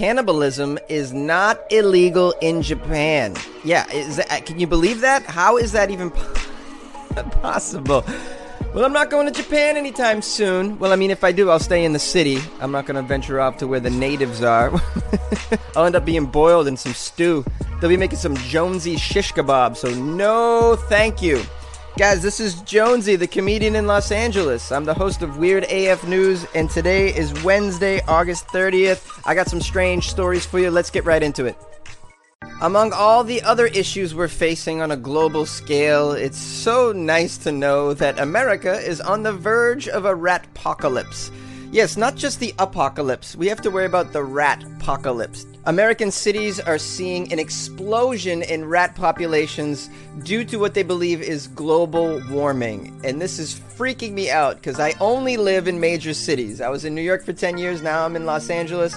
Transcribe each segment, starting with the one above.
cannibalism is not illegal in Japan. Yeah, is that, can you believe that? How is that even possible? Well, I'm not going to Japan anytime soon. Well, I mean, if I do, I'll stay in the city. I'm not going to venture off to where the natives are. I'll end up being boiled in some stew. They'll be making some Jonesy shish kebab, so no thank you. Guys, this is Jonesy, the comedian in Los Angeles. I'm the host of Weird AF News, and today is Wednesday, August 30th. I got some strange stories for you. Let's get right into it. Among all the other issues we're facing on a global scale, it's so nice to know that America is on the verge of a rat apocalypse. Yes, not just the apocalypse, we have to worry about the rat apocalypse. American cities are seeing an explosion in rat populations due to what they believe is global warming. And this is freaking me out because I only live in major cities. I was in New York for 10 years, now I'm in Los Angeles.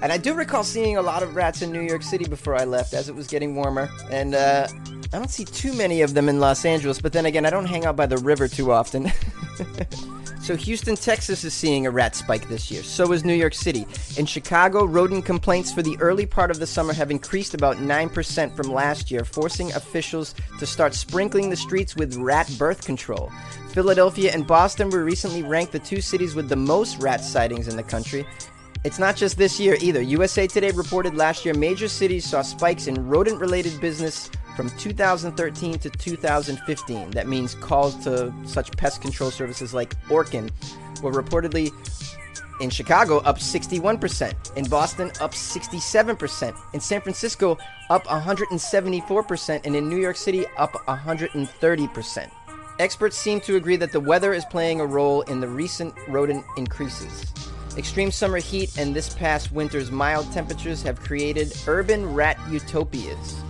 And I do recall seeing a lot of rats in New York City before I left as it was getting warmer. And uh, I don't see too many of them in Los Angeles, but then again, I don't hang out by the river too often. so, Houston, Texas is seeing a rat spike this year. So is New York City. In Chicago, rodent complaints for the early part of the summer have increased about 9% from last year, forcing officials to start sprinkling the streets with rat birth control. Philadelphia and Boston were recently ranked the two cities with the most rat sightings in the country, it's not just this year either. USA Today reported last year major cities saw spikes in rodent related business from 2013 to 2015. That means calls to such pest control services like Orkin were reportedly in Chicago up 61%, in Boston up 67%, in San Francisco up 174%, and in New York City up 130%. Experts seem to agree that the weather is playing a role in the recent rodent increases. Extreme summer heat and this past winter's mild temperatures have created urban rat utopias.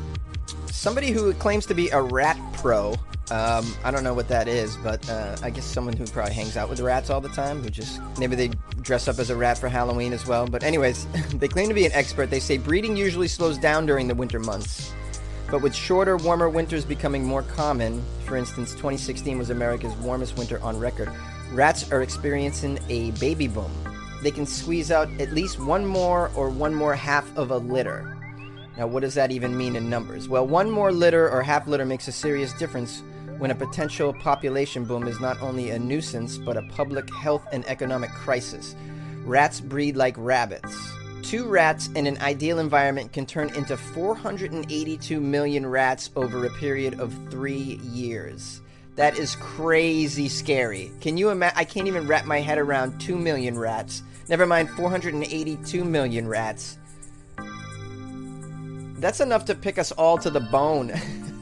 Somebody who claims to be a rat pro, um, I don't know what that is, but uh, I guess someone who probably hangs out with rats all the time, who just maybe they dress up as a rat for Halloween as well. But, anyways, they claim to be an expert. They say breeding usually slows down during the winter months. But with shorter, warmer winters becoming more common, for instance, 2016 was America's warmest winter on record, rats are experiencing a baby boom they can squeeze out at least one more or one more half of a litter. Now, what does that even mean in numbers? Well, one more litter or half litter makes a serious difference when a potential population boom is not only a nuisance but a public health and economic crisis. Rats breed like rabbits. Two rats in an ideal environment can turn into 482 million rats over a period of three years. That is crazy scary. Can you imagine? I can't even wrap my head around 2 million rats Never mind 482 million rats. That's enough to pick us all to the bone.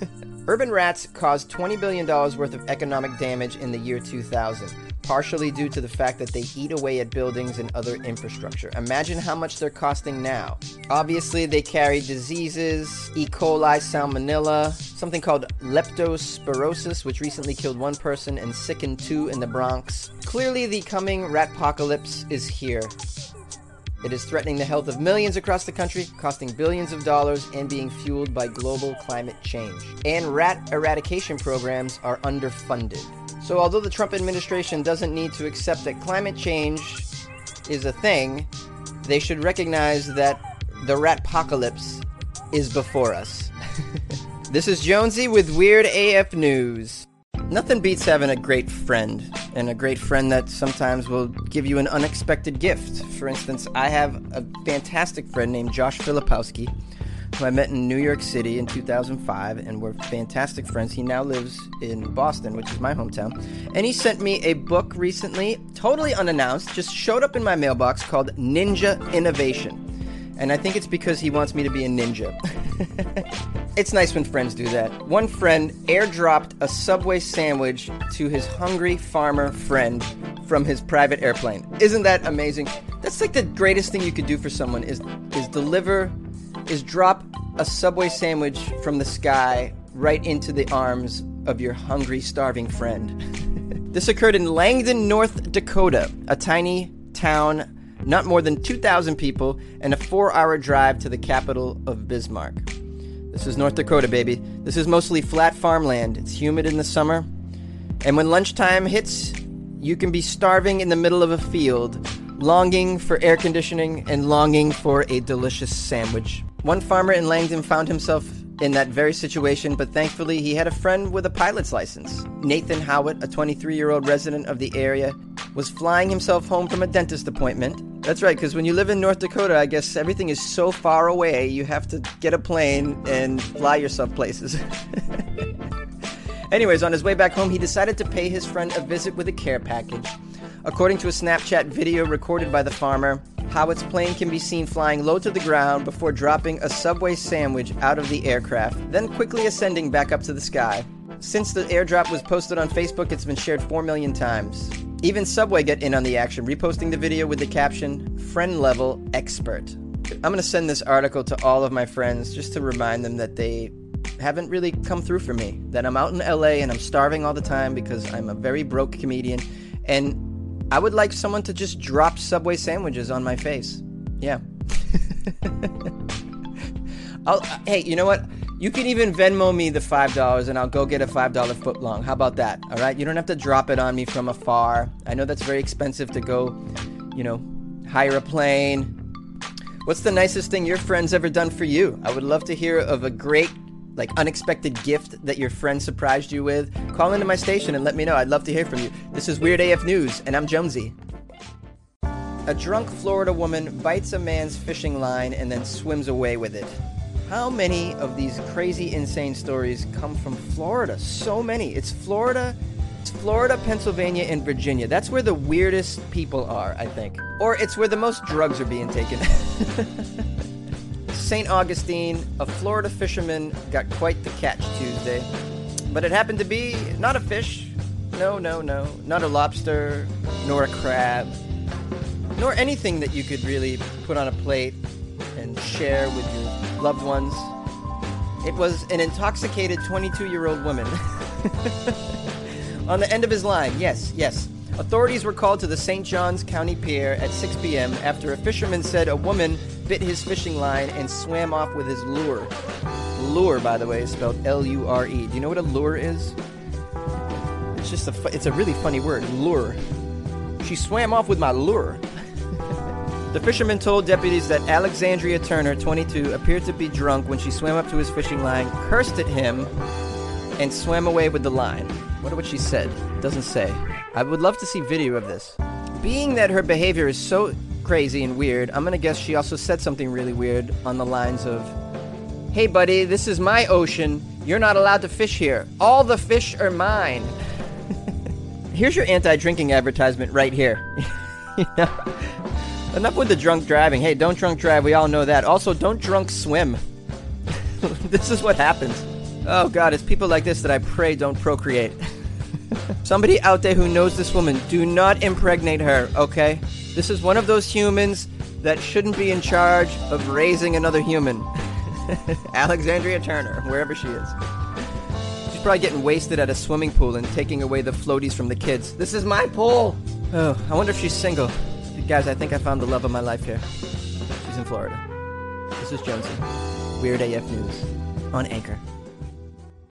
Urban rats caused $20 billion worth of economic damage in the year 2000, partially due to the fact that they eat away at buildings and other infrastructure. Imagine how much they're costing now. Obviously, they carry diseases E. coli, salmonella, something called leptospirosis, which recently killed one person and sickened two in the Bronx. Clearly, the coming rat apocalypse is here. It is threatening the health of millions across the country, costing billions of dollars, and being fueled by global climate change. And rat eradication programs are underfunded. So, although the Trump administration doesn't need to accept that climate change is a thing, they should recognize that the rat apocalypse is before us. this is Jonesy with Weird AF News. Nothing beats having a great friend, and a great friend that sometimes will give you an unexpected gift. For instance, I have a fantastic friend named Josh Filipowski, who I met in New York City in 2005, and we're fantastic friends. He now lives in Boston, which is my hometown. And he sent me a book recently, totally unannounced, just showed up in my mailbox called Ninja Innovation and I think it's because he wants me to be a ninja. it's nice when friends do that. One friend airdropped a Subway sandwich to his hungry farmer friend from his private airplane. Isn't that amazing? That's like the greatest thing you could do for someone is is deliver is drop a Subway sandwich from the sky right into the arms of your hungry starving friend. this occurred in Langdon, North Dakota, a tiny town not more than 2,000 people, and a four hour drive to the capital of Bismarck. This is North Dakota, baby. This is mostly flat farmland. It's humid in the summer. And when lunchtime hits, you can be starving in the middle of a field, longing for air conditioning and longing for a delicious sandwich. One farmer in Langdon found himself in that very situation, but thankfully he had a friend with a pilot's license. Nathan Howitt, a 23 year old resident of the area, was flying himself home from a dentist appointment. That's right, because when you live in North Dakota, I guess everything is so far away, you have to get a plane and fly yourself places. Anyways, on his way back home, he decided to pay his friend a visit with a care package. According to a Snapchat video recorded by the farmer, Howitt's plane can be seen flying low to the ground before dropping a Subway sandwich out of the aircraft, then quickly ascending back up to the sky. Since the airdrop was posted on Facebook, it's been shared 4 million times. Even Subway get in on the action, reposting the video with the caption, Friend Level Expert. I'm going to send this article to all of my friends just to remind them that they haven't really come through for me. That I'm out in LA and I'm starving all the time because I'm a very broke comedian. And I would like someone to just drop Subway sandwiches on my face. Yeah. Hey, you know what? You can even Venmo me the $5 and I'll go get a $5 footlong. How about that? All right? You don't have to drop it on me from afar. I know that's very expensive to go, you know, hire a plane. What's the nicest thing your friend's ever done for you? I would love to hear of a great like unexpected gift that your friend surprised you with, call into my station and let me know. I'd love to hear from you. This is Weird AF News, and I'm Jonesy. A drunk Florida woman bites a man's fishing line and then swims away with it. How many of these crazy, insane stories come from Florida? So many. It's Florida, it's Florida, Pennsylvania, and Virginia. That's where the weirdest people are, I think. Or it's where the most drugs are being taken. St. Augustine, a Florida fisherman got quite the catch Tuesday. But it happened to be not a fish, no, no, no, not a lobster, nor a crab, nor anything that you could really put on a plate and share with your loved ones. It was an intoxicated 22 year old woman. on the end of his line, yes, yes. Authorities were called to the St. Johns County Pier at 6 p.m. after a fisherman said a woman bit his fishing line and swam off with his lure. Lure, by the way, is spelled L-U-R-E. Do you know what a lure is? It's just a fu- it's a really funny word, lure. She swam off with my lure. The fisherman told deputies that Alexandria Turner, 22, appeared to be drunk when she swam up to his fishing line, cursed at him, and swam away with the line. Wonder what she said. Doesn't say. I would love to see video of this. Being that her behavior is so crazy and weird, I'm gonna guess she also said something really weird on the lines of, Hey buddy, this is my ocean. You're not allowed to fish here. All the fish are mine. Here's your anti drinking advertisement right here. you know? Enough with the drunk driving. Hey, don't drunk drive. We all know that. Also, don't drunk swim. this is what happens. Oh God, it's people like this that I pray don't procreate. Somebody out there who knows this woman, do not impregnate her, okay? This is one of those humans that shouldn't be in charge of raising another human. Alexandria Turner, wherever she is. She's probably getting wasted at a swimming pool and taking away the floaties from the kids. This is my pool! Oh, I wonder if she's single. Guys, I think I found the love of my life here. She's in Florida. This is Jonesy. Weird AF News on Anchor.